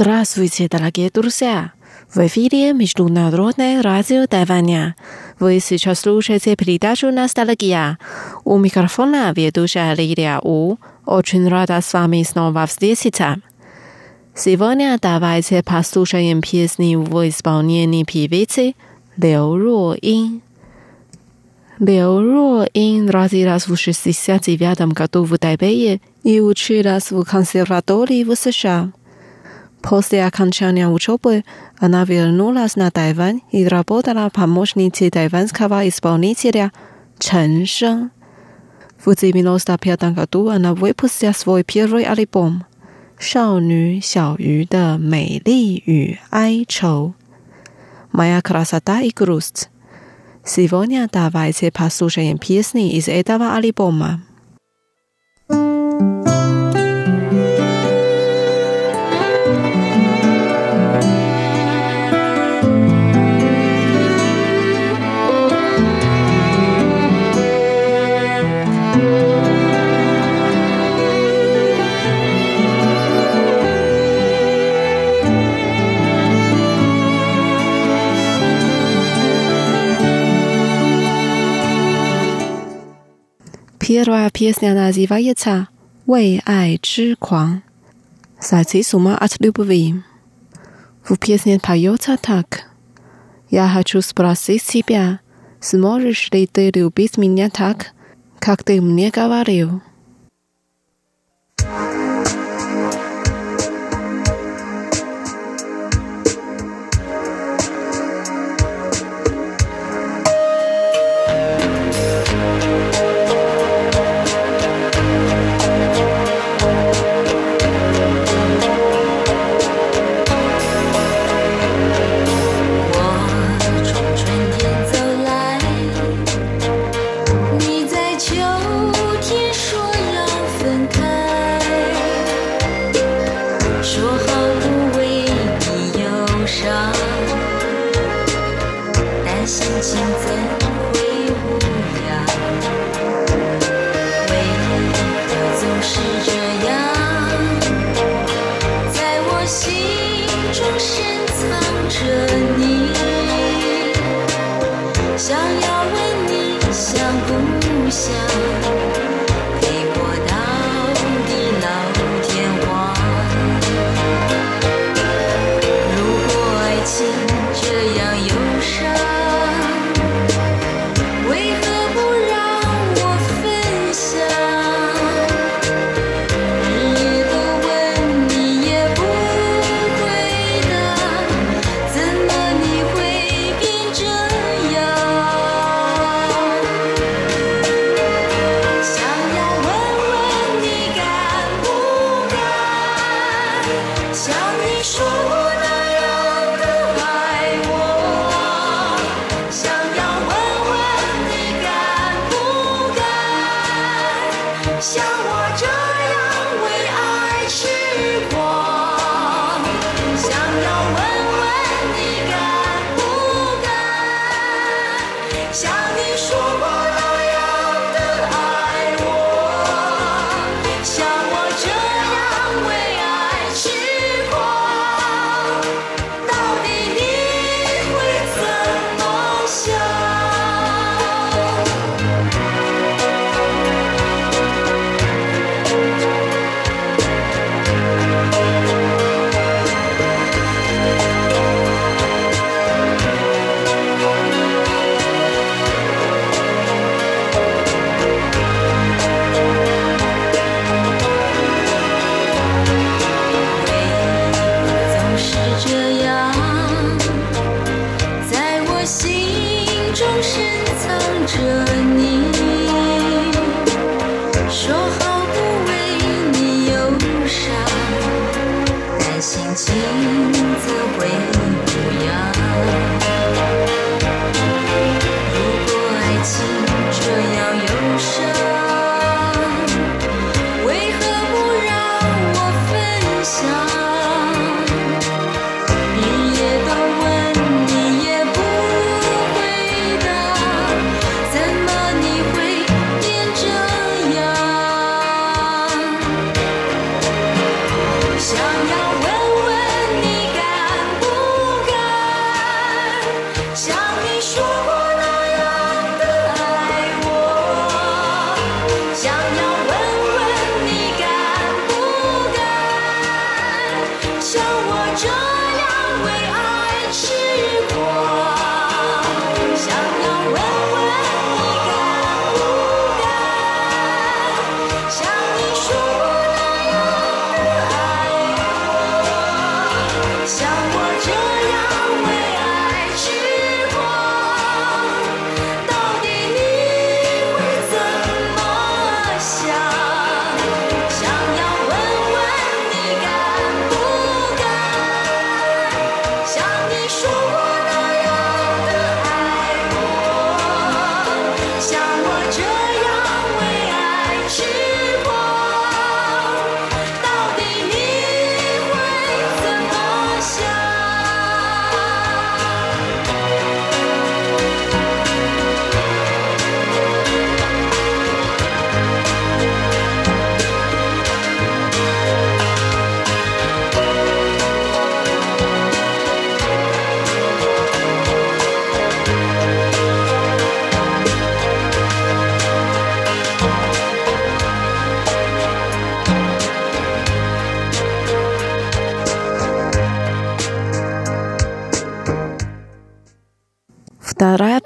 Здравствуйте, дорогие друзья! В эфире Международное радио Тайваня. Вы сейчас слушаете передачу «Ностальгия». У микрофона ведущая Лилия У. Очень рада с вами снова встретиться. Сегодня давайте послушаем песни в исполнении певицы Лю Руин. Лю Руин родилась в 69 году в Тайбэе и училась в консерватории в США. После окончания учебы она вернулась на Тайвань и работала помощницей тайванского исполнителя Чен Шен. В 1995 году она выпустила свой первый альбом «Шаоню Сяою да Мэйли и Айчоу» «Моя красота и грусть». Сегодня давайте послушаем песни из этого альбома. Первая песня называется «为爱痴狂». «Сойти с ума от любви». В песне поется так. «Я хочу спросить тебя, сможешь ли ты любить меня так, как ты мне говорил?» 心自会不一样。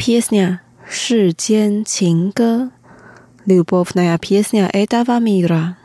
pieśnia 世间情歌，любовная песня этого мира。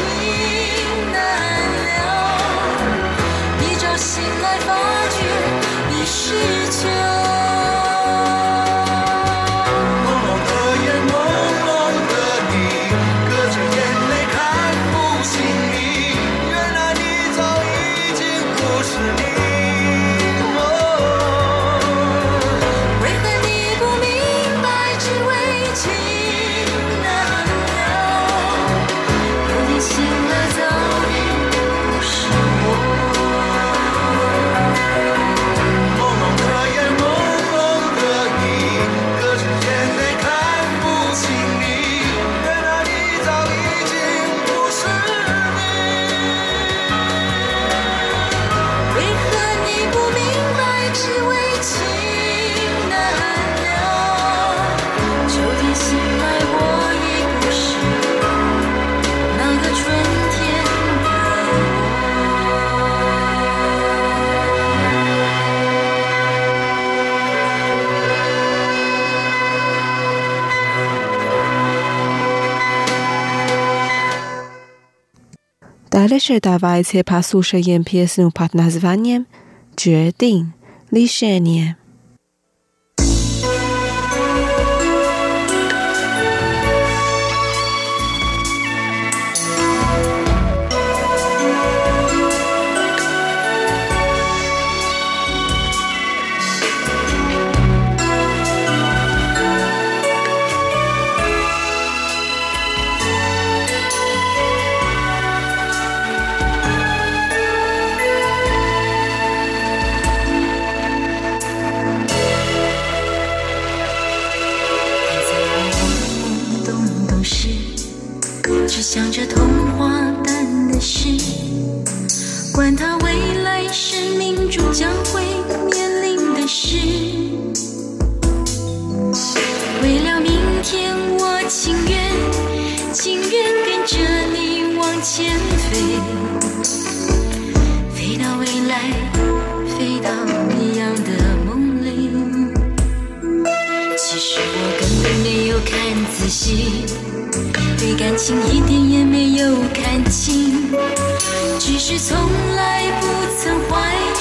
see Należy dawać się posłuszeńiem piesnu pod nazwaniem 决定 liszenie. 看仔细，对感情一点也没有看清，只是从来不曾怀疑。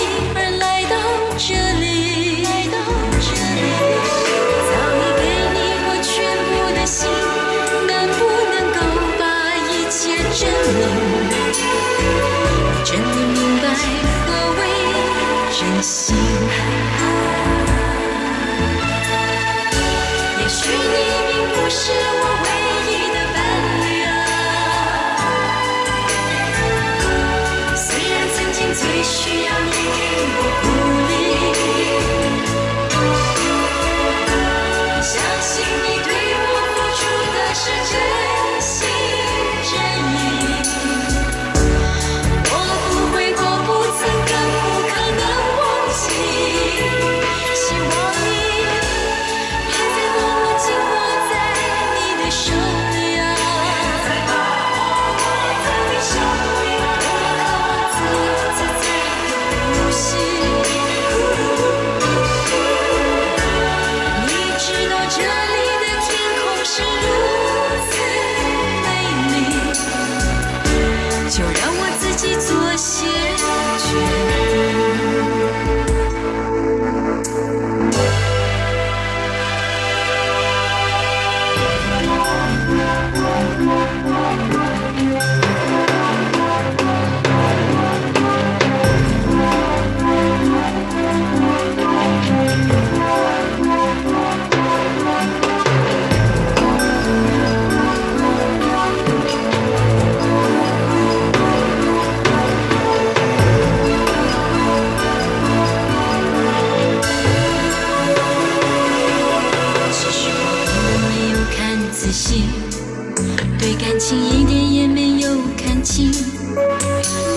情一点也没有看清，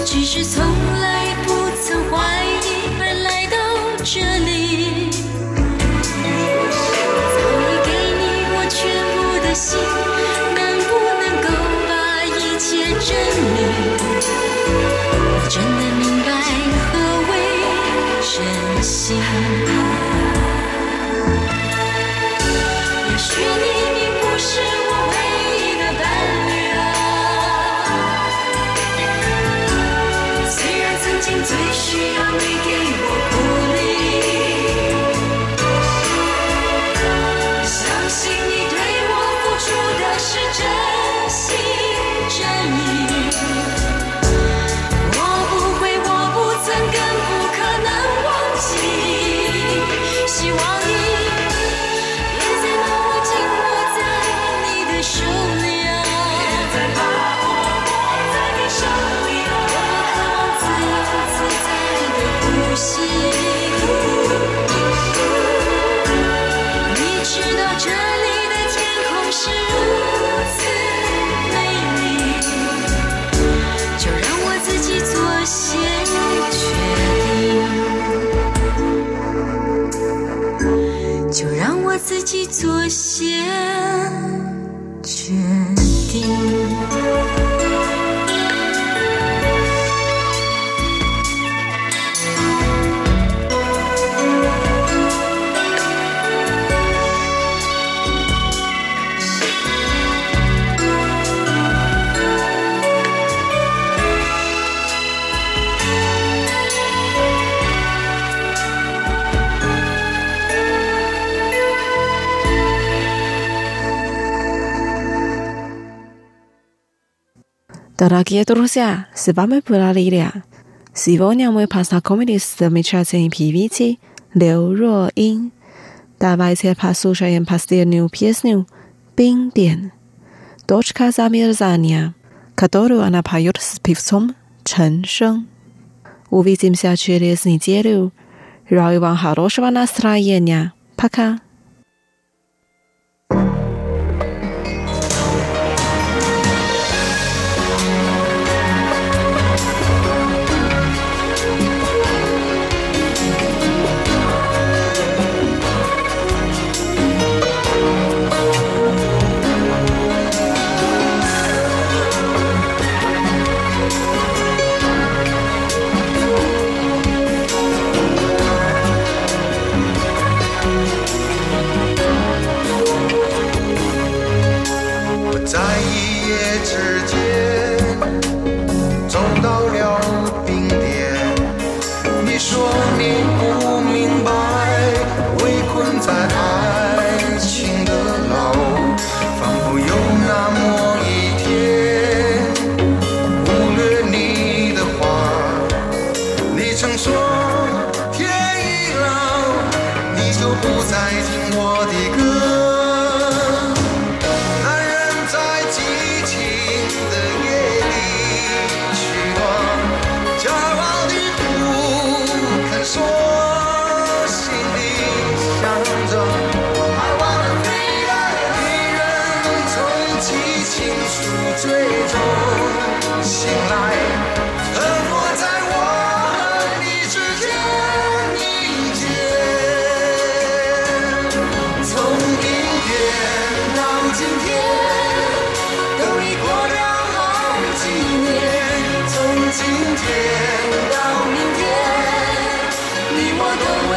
只是从来不曾怀疑而来到这里。早已给你我全部的心，能不能够把一切证明？真的明白何为真心？也许你。自己做些决 Дорогие друзья, с вами была Лилия. Сегодня мы познакомились с замечательной певицей Лю Ройин. Давайте послушаем последнюю песню «冰点» «Дочка замерзания», которую она поет с певцом Чен Шeng. Увидимся через неделю. Желаю вам хорошего настроения. Пока. todo.